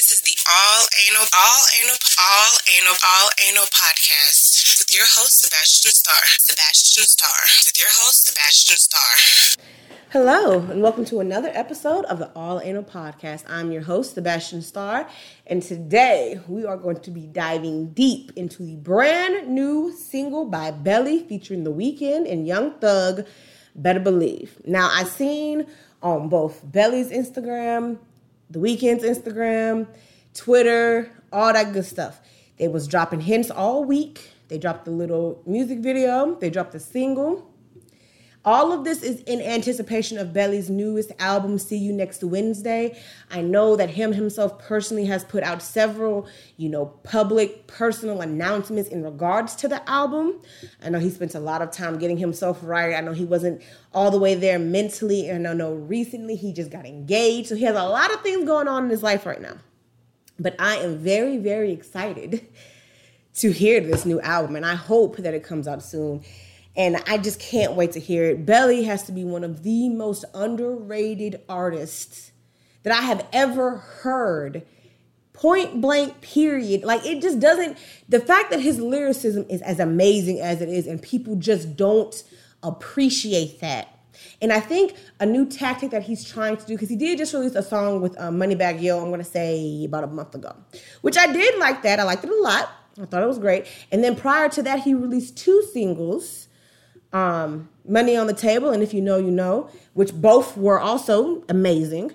This is the All Anal, All Anal, All Anal, All Anal podcast with your host, Sebastian Starr. Sebastian Starr. With your host, Sebastian Starr. Hello, and welcome to another episode of the All Anal Podcast. I'm your host, Sebastian Starr, and today we are going to be diving deep into the brand new single by Belly featuring The Weeknd and Young Thug, Better Believe. Now, I've seen on both Belly's Instagram, The Weeknd's Instagram, Twitter, all that good stuff. They was dropping hints all week. They dropped the little music video, they dropped the single. All of this is in anticipation of Belly's newest album, See You Next Wednesday. I know that him himself personally has put out several, you know, public, personal announcements in regards to the album. I know he spent a lot of time getting himself right. I know he wasn't all the way there mentally. And I know recently he just got engaged. So he has a lot of things going on in his life right now. But I am very, very excited to hear this new album. And I hope that it comes out soon and I just can't wait to hear it. Belly has to be one of the most underrated artists that I have ever heard. Point blank, period. Like it just doesn't, the fact that his lyricism is as amazing as it is, and people just don't appreciate that. And I think a new tactic that he's trying to do, because he did just release a song with um, Moneybagg Yo, I'm going to say about a month ago, which I did like that. I liked it a lot. I thought it was great. And then prior to that, he released two singles um, Money on the Table and If You Know, You Know, which both were also amazing.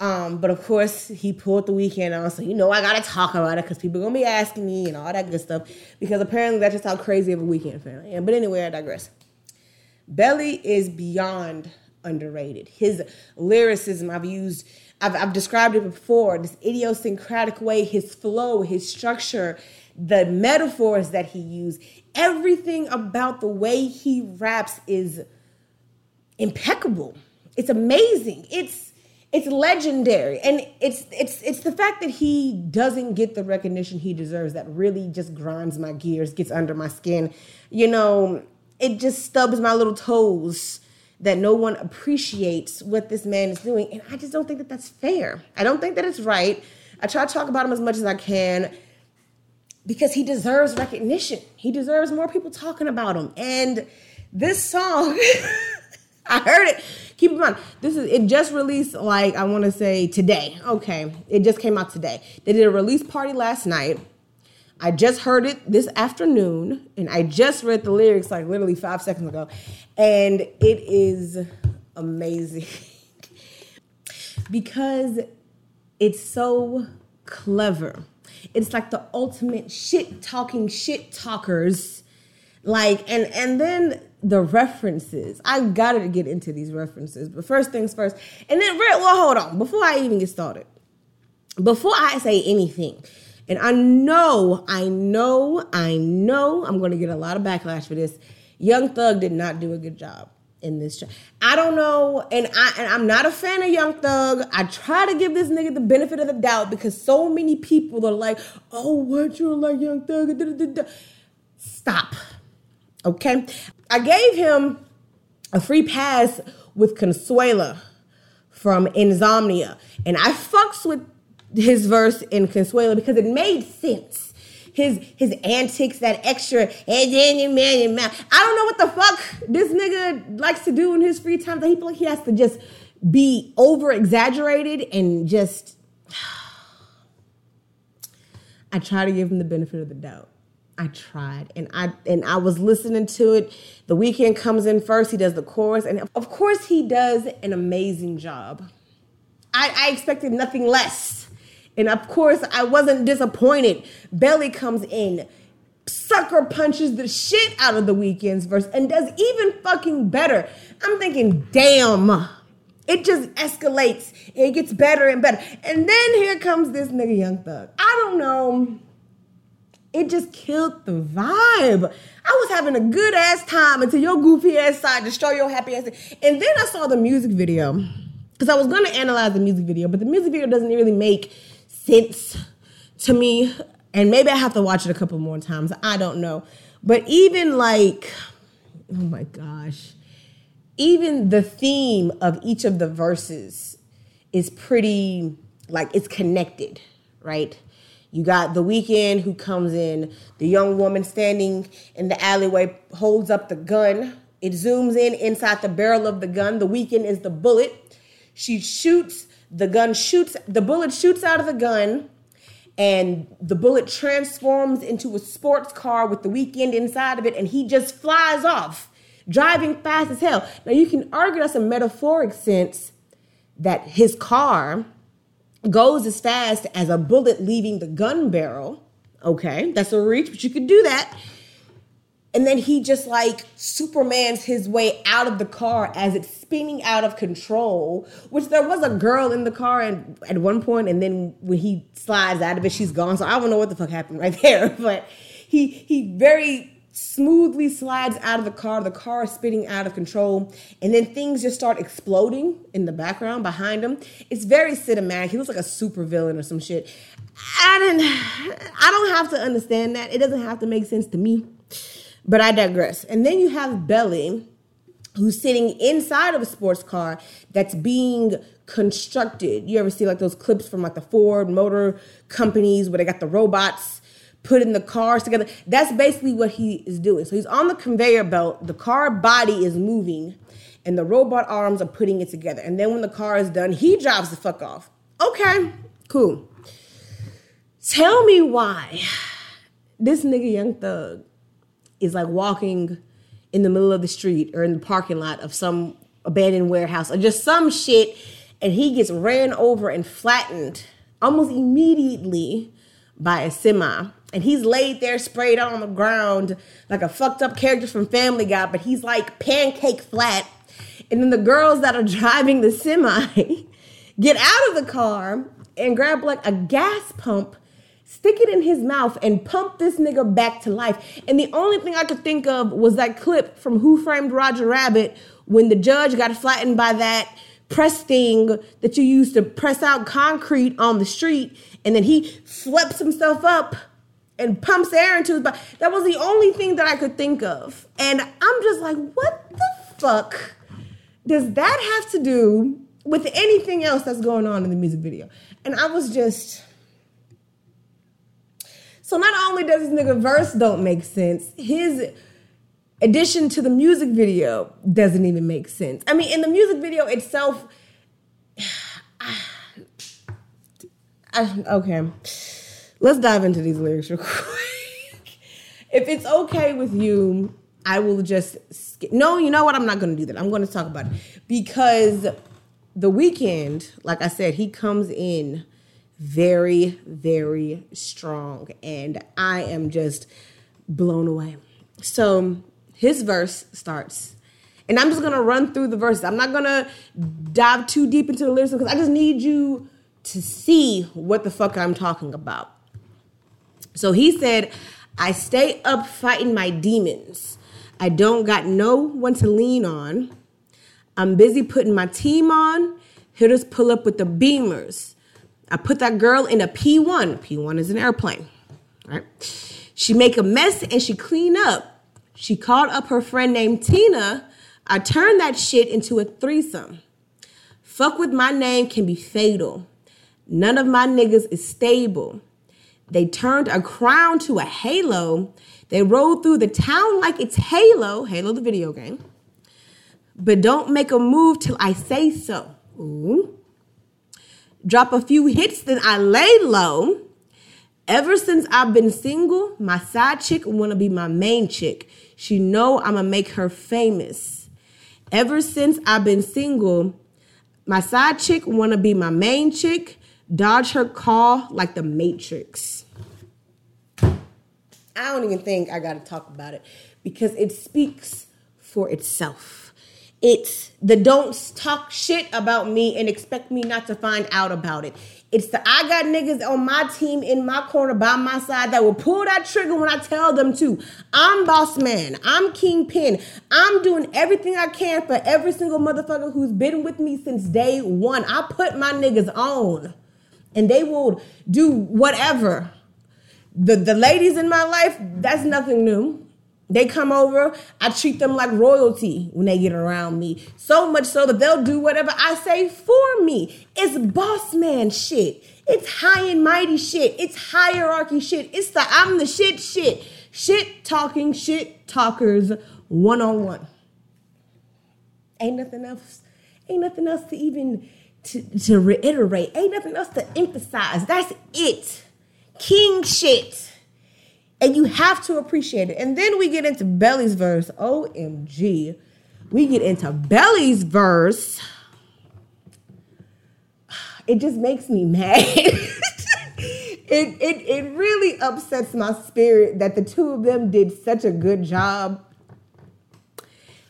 Um, but of course, he pulled the Weeknd on, so you know I gotta talk about it because people are gonna be asking me and all that good stuff. Because apparently that's just how crazy of a Weeknd fan I am. But anyway, I digress. Belly is beyond underrated. His lyricism, I've used, I've, I've described it before. This idiosyncratic way, his flow, his structure, the metaphors that he used, everything about the way he raps is impeccable. It's amazing. It's it's legendary. And it's it's it's the fact that he doesn't get the recognition he deserves that really just grinds my gears, gets under my skin. You know, it just stubs my little toes that no one appreciates what this man is doing. And I just don't think that that's fair. I don't think that it's right. I try to talk about him as much as I can because he deserves recognition. He deserves more people talking about him. And this song, I heard it. Keep in mind, this is it just released like I want to say today. Okay, it just came out today. They did a release party last night. I just heard it this afternoon, and I just read the lyrics like literally five seconds ago, and it is amazing because it's so clever it's like the ultimate shit talking shit talkers. Like and and then the references. I gotta get into these references. But first things first. And then well, hold on. Before I even get started, before I say anything, and I know, I know, I know I'm gonna get a lot of backlash for this. Young Thug did not do a good job in this. I don't know, and I and I'm not a fan of Young Thug. I try to give this nigga the benefit of the doubt because so many people are like, "Oh, what you like Young Thug?" Stop, okay? I gave him a free pass with Consuela from Inzombia, and I fucks with his verse in Consuela because it made sense his his antics, that extra and then man, I don't know what the fuck this nigga likes to do in his free time. That he like he has to just be over exaggerated and just. I try to give him the benefit of the doubt. I tried and I and I was listening to it. The Weeknd comes in first, he does the chorus, and of course he does an amazing job. I, I expected nothing less. And of course, I wasn't disappointed. Belly comes in, sucker punches the shit out of the Weeknd's verse and does even fucking better. I'm thinking, damn. It just escalates. It gets better and better. And then here comes this nigga Young Thug. I don't know. It just killed the vibe. I was having a good ass time until your goofy ass side destroy your happy ass. And then I saw the music video. Because I was going to analyze the music video, but the music video doesn't really make sense to me. And maybe I have to watch it a couple more times. I don't know. But even like, oh my gosh, even the theme of each of the verses is pretty, like, it's connected, right? You got the Weeknd who comes in, the young woman standing in the alleyway holds up the gun. It zooms in inside the barrel of the gun. The Weeknd is the bullet. She shoots, the gun shoots, the bullet shoots out of the gun, and the bullet transforms into a sports car with the Weeknd inside of it, and he just flies off, driving fast as hell. Now, you can argue that's a metaphoric sense that his car goes as fast as a bullet leaving the gun barrel. Okay, that's a reach, but you could do that. And then he just like Superman's his way out of the car as it's spinning out of control. Which there was a girl in the car and at one point, and then when he slides out of it, she's gone. So I don't know what the fuck happened right there. But he he very smoothly slides out of the car. The car is spinning out of control. And then things just start exploding in the background behind him. It's very cinematic. He looks like a super villain or some shit. I didn't I don't have to understand that. It doesn't have to make sense to me. But I digress. And then you have Belly, who's sitting inside of a sports car that's being constructed. You ever see like those clips from like the Ford Motor companies where they got the robots putting the cars together. That's basically what he is doing. So he's on the conveyor belt, the car body is moving, and the robot arms are putting it together. And then when the car is done, he drives the fuck off. Okay, cool. Tell me why this nigga Young Thug is like walking in the middle of the street or in the parking lot of some abandoned warehouse or just some shit and he gets ran over and flattened almost immediately by a semi and he's laid there sprayed out on the ground like a fucked up character from Family Guy, but he's like pancake flat. And then the girls that are driving the semi get out of the car and grab like a gas pump, stick it in his mouth, and pump this nigga back to life. And the only thing I could think of was that clip from Who Framed Roger Rabbit when the judge got flattened by that press thing that you use to press out concrete on the street, and then he flips himself up and pumps air into his body. That was the only thing that I could think of. And I'm just like, what the fuck does that have to do with anything else that's going on in the music video? And I was just. So not only does this nigga verse don't make sense, his addition to the music video doesn't even make sense. I mean, in the music video itself, I, I, okay let's dive into these lyrics real quick. if it's okay with you, I will just skip. No, you know what? I'm not going to do that. I'm going to talk about it because the Weeknd, like I said, he comes in very, very strong, and I am just blown away. So his verse starts. And I'm just gonna run through the verses. I'm not gonna dive too deep into the lyrics because I just need you to see what the fuck I'm talking about. So he said, I stay up fighting my demons. I don't got no one to lean on. I'm busy putting my team on. Hitters pull up with the beamers. I put that girl in a P1. P1 is an airplane. Right? She make a mess and she clean up. She called up her friend named Tina. I turned that shit into a threesome. Fuck with my name can be fatal. None of my niggas is stable. They turned a crown to a halo. They rode through the town like it's Halo, Halo the video game. But don't make a move till I say so. Ooh. Drop a few hits, then I lay low. Ever since I've been single, my side chick wanna be my main chick. She know I'ma make her famous. Ever since I've been single, my side chick wanna be my main chick dodge her call like the Matrix. I don't even think I got to talk about it because it speaks for itself. It's the don't talk shit about me and expect me not to find out about it. It's the I got niggas on my team in my corner by my side that will pull that trigger when I tell them to. I'm boss man. I'm kingpin. I'm doing everything I can for every single motherfucker who's been with me since day one. I put my niggas on and they will do whatever. The the ladies in my life, that's nothing new. They come over, I treat them like royalty when they get around me. So much so that they'll do whatever I say for me. It's boss man shit. It's high and mighty shit. It's hierarchy shit. It's the I'm the shit shit. Shit talking shit talkers one on one. Ain't nothing else. Ain't nothing else to even to, to reiterate. Ain't nothing else to emphasize. That's it. King shit. And you have to appreciate it. And then we get into Belly's verse. OMG. We get into Belly's verse. It just makes me mad. it, it, it really upsets my spirit that the two of them did such a good job.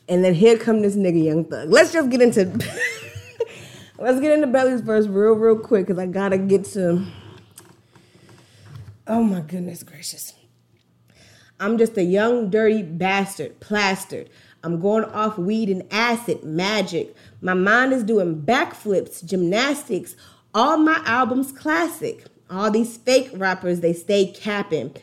And then here come this nigga Young Thug. Let's just get into let's get into Belly's verse real, real quick because I gotta get to. Oh my goodness gracious. I'm just a young, dirty bastard, plastered. I'm going off weed and acid, magic. My mind is doing backflips, gymnastics. All my albums classic. All these fake rappers, they stay capping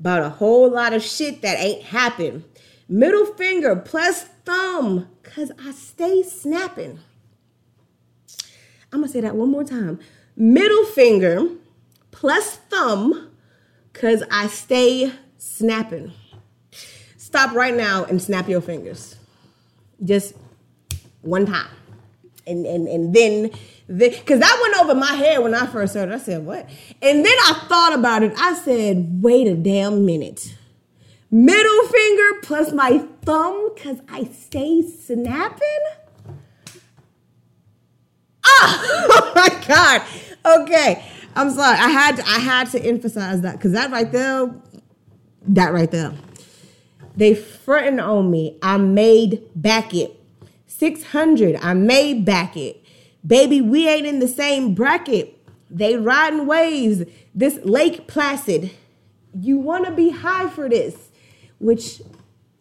about a whole lot of shit that ain't happened. Middle finger plus thumb, cause I stay snapping. I'm gonna say that one more time. Middle finger plus thumb, cause I stay snapping. Stop right now and snap your fingers. Just one time. And and and then because that went over my head when I first heard it. I said, what? And then I thought about it. I said, wait a damn minute. Middle finger plus my thumb because I stay snapping? Oh, oh my God. Okay. I'm sorry. I had to, I had to emphasize that because that right there, that right there. They fronting on me. I made back it. 600. I made back it. Baby, we ain't in the same bracket. They riding waves. This Lake Placid. You want to be high for this. Which,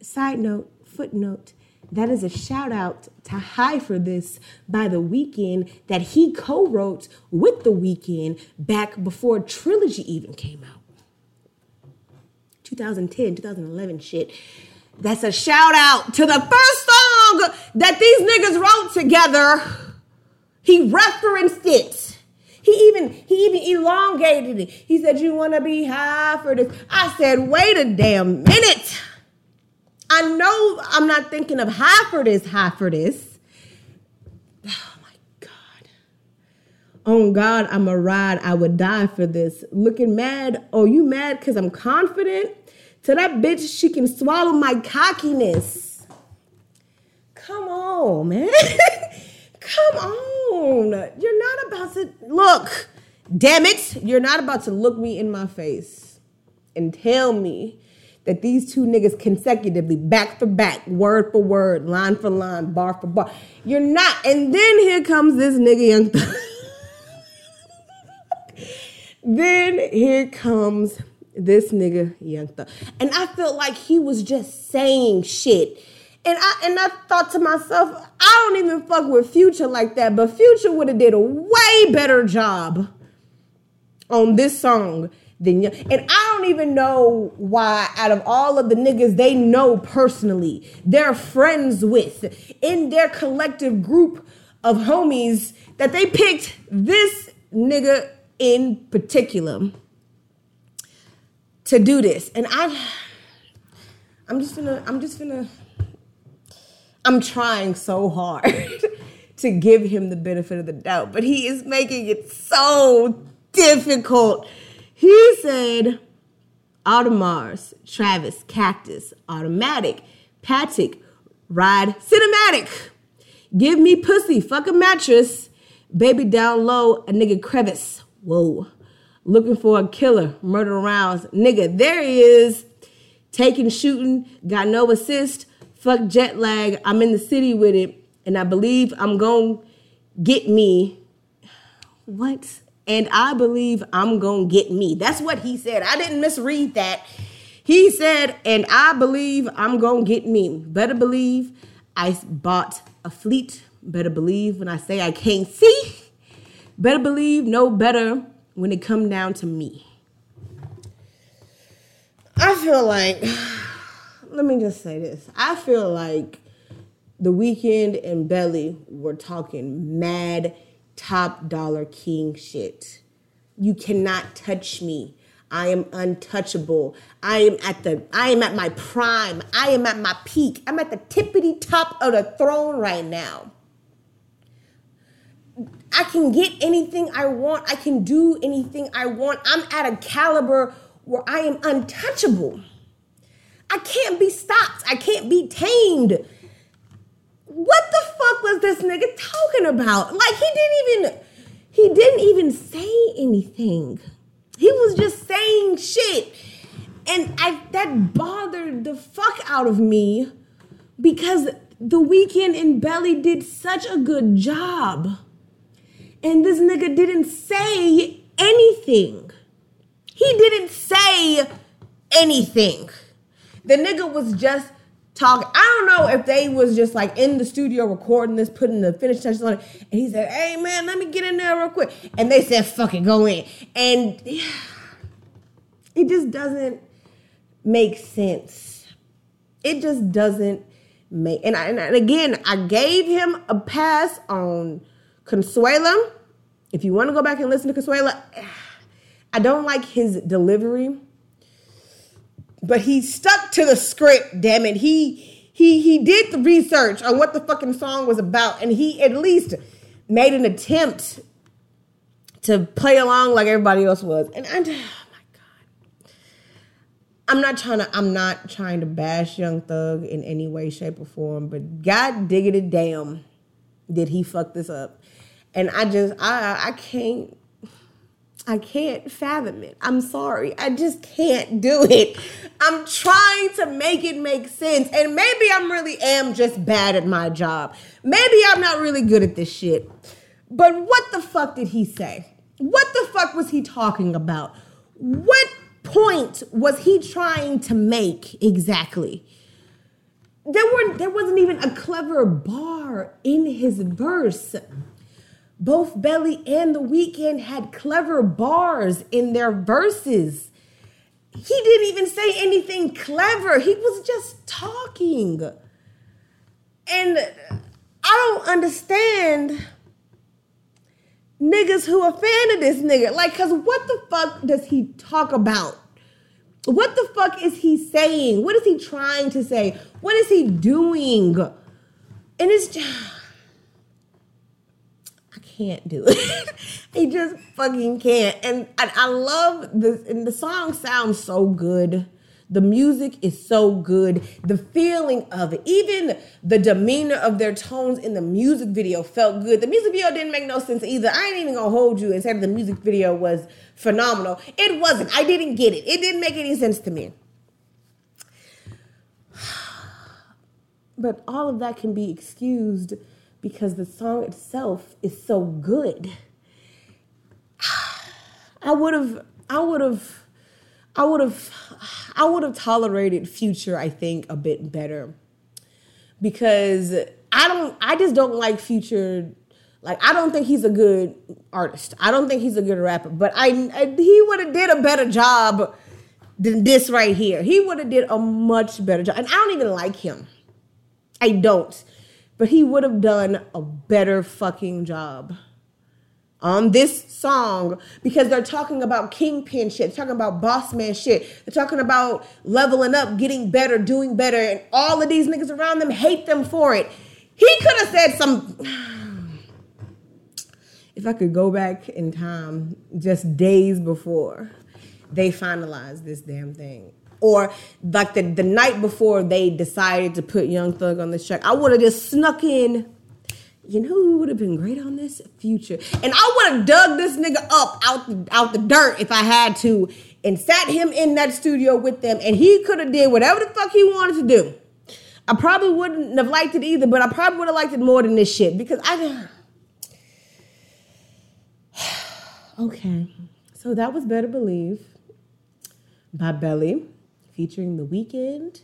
side note, footnote, that is a shout out to High for This by The Weeknd that he co wrote with The Weeknd back before Trilogy even came out. 2010, 2011 shit. That's a shout out to the first song that these niggas wrote together. He referenced it. He even he even elongated it. He said, "You want to be high for this?" I said, "Wait a damn minute." I know I'm not thinking of high for this, high for this. Oh my God. On God, I'm a ride. I would die for this. Looking mad. Oh, you mad because I'm confident? To that bitch, she can swallow my cockiness. Come on, man. Come on. You're not about to look. Damn it. You're not about to look me in my face and tell me that these two niggas consecutively, back for back, word for word, line for line, bar for bar. You're not. And then here comes this nigga Young Thug. then here comes this nigga Young Thug. And I felt like he was just saying shit. And I and I thought to myself, I don't even fuck with Future like that, but Future would have did a way better job on this song than Young. And I don't even know why out of all of the niggas they know personally, they're friends with in their collective group of homies that they picked this nigga in particular to do this. And I I'm just gonna I'm just gonna I'm trying so hard to give him the benefit of the doubt, but he is making it so difficult. He said Audemars, Travis, Cactus, Automatic, Patek, Ride, Cinematic. Give me pussy, fuck a mattress. Baby down low, a nigga crevice. Whoa looking for a killer, murder rounds. Nigga, there he is. Taking shooting, got no assist. Fuck jet lag. I'm in the city with it, and I believe I'm to get me. What? And I believe I'm to get me. That's what he said. I didn't misread that. He said, and I believe I'm to get me. Better believe I bought a fleet. Better believe when I say I can't see. Better believe no better when it come down to me. I feel like let me just say this. I feel like the Weeknd and Belly were talking mad top dollar king shit. You cannot touch me. I am untouchable. I am at the I am at my prime. I am at my peak. I'm at the tippity top of the throne right now. I can get anything I want. I can do anything I want. I'm at a caliber where I am untouchable. I can't be stopped. I can't be tamed. What the fuck was this nigga talking about? Like he didn't even he didn't even say anything. He was just saying shit. And I that bothered the fuck out of me because the Weeknd in Belly did such a good job. And this nigga didn't say anything. He didn't say anything. The nigga was just talking. I don't know if they was just like in the studio recording this, putting the finish touches on it. And he said, Hey man, let me get in there real quick. And they said, fuck it, go in. And it just doesn't make sense. It just doesn't make and, I, and again, I gave him a pass on Consuela. If you want to go back and listen to Consuela, I don't like his delivery, but he stuck to the script. Damn it, he he he did the research on what the fucking song was about, and he at least made an attempt to play along like everybody else was. And I, oh I'm not trying to I'm not trying to bash Young Thug in any way, shape, or form, but God diggity damn, did he fuck this up? And I just I I can't I can't fathom it. I'm sorry. I just can't do it. I'm trying to make it make sense. And maybe I'm really am just bad at my job. Maybe I'm not really good at this shit. But what the fuck did he say? What the fuck was he talking about? What point was he trying to make exactly? There were there wasn't even a clever bar in his verse both Belly and The Weeknd had clever bars in their verses. He didn't even say anything clever. He was just talking. And I don't understand niggas who are fan of this nigga. Like, cause what the fuck does he talk about? What the fuck is he saying? What is he trying to say? What is he doing? And it's just I can't do it. he just fucking can't. And I, I love this, and the song sounds so good. The music is so good. The feeling of it, even the demeanor of their tones in the music video felt good. The music video didn't make no sense either. I ain't even gonna hold you and say the music video was phenomenal. It wasn't. I didn't get it. It didn't make any sense to me. But all of that can be excused because the song itself is so good. I would have, I would have, I would have, I would have tolerated Future, I think, a bit better because I don't, I just don't like Future. Like I don't think he's a good artist. I don't think he's a good rapper. But I, I he would have did a better job than this right here. He would have did a much better job. And I don't even like him. I don't but he would have done a better fucking job on this song because they're talking about kingpin shit, talking about boss man shit, they're talking about leveling up, getting better, doing better, and all of these niggas around them hate them for it. He could have said some. If I could go back in time just days before they finalized this damn thing, or like the, the night before they decided to put Young Thug on this track, I would have just snuck in. You know who would have been great on this? Future. And I would have dug this nigga up out the, out the dirt if I had to and sat him in that studio with them and he could have did whatever the fuck he wanted to do. I probably wouldn't have liked it either, but I probably would have liked it more than this shit because I Okay. So that was Better Believe by Belly featuring The Weeknd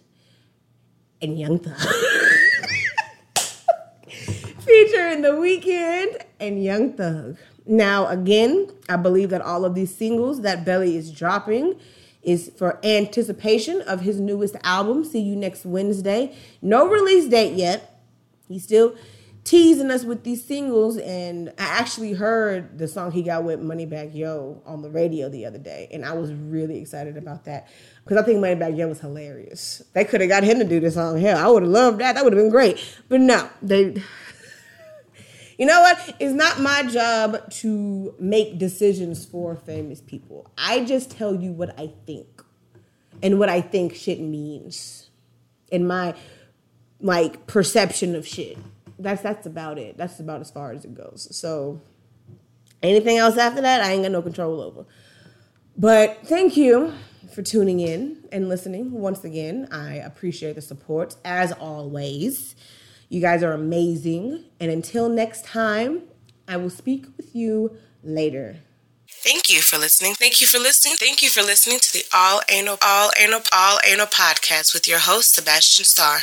and Young Thug. featuring The Weeknd and Young Thug. Now, again, I believe that all of these singles that Belly is dropping is for anticipation of his newest album. See you next Wednesday. No release date yet. He's still teasing us with these singles. And I actually heard the song he got with Moneybagg Yo on the radio the other day, and I was really excited about that because I think Moneybagg Yo was hilarious. They could have got him to do this song. Hell, I would have loved that. That would have been great. But no, they. You know what? It's not my job to make decisions for famous people. I just tell you what I think and what I think shit means and my like perception of shit. That's that's about it. That's about as far as it goes. So anything else after that, I ain't got no control over. But thank you for tuning in and listening once again. I appreciate the support as always. You guys are amazing. And until next time, I will speak with you later. Thank you for listening. Thank you for listening. Thank you for listening to the All Anal All Anal All Anal podcast with your host Sebastian Starr.